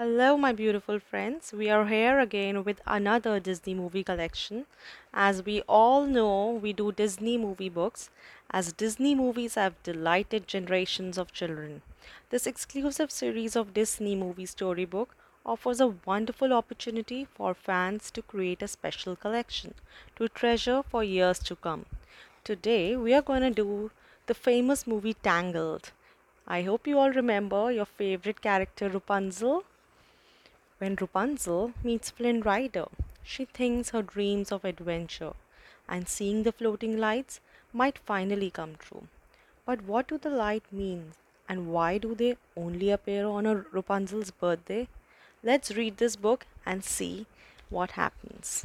Hello, my beautiful friends. We are here again with another Disney movie collection. As we all know, we do Disney movie books, as Disney movies have delighted generations of children. This exclusive series of Disney movie storybook offers a wonderful opportunity for fans to create a special collection to treasure for years to come. Today, we are going to do the famous movie Tangled. I hope you all remember your favorite character Rapunzel. When Rapunzel meets Flynn Rider, she thinks her dreams of adventure and seeing the floating lights might finally come true. But what do the lights mean and why do they only appear on a Rapunzel's birthday? Let's read this book and see what happens.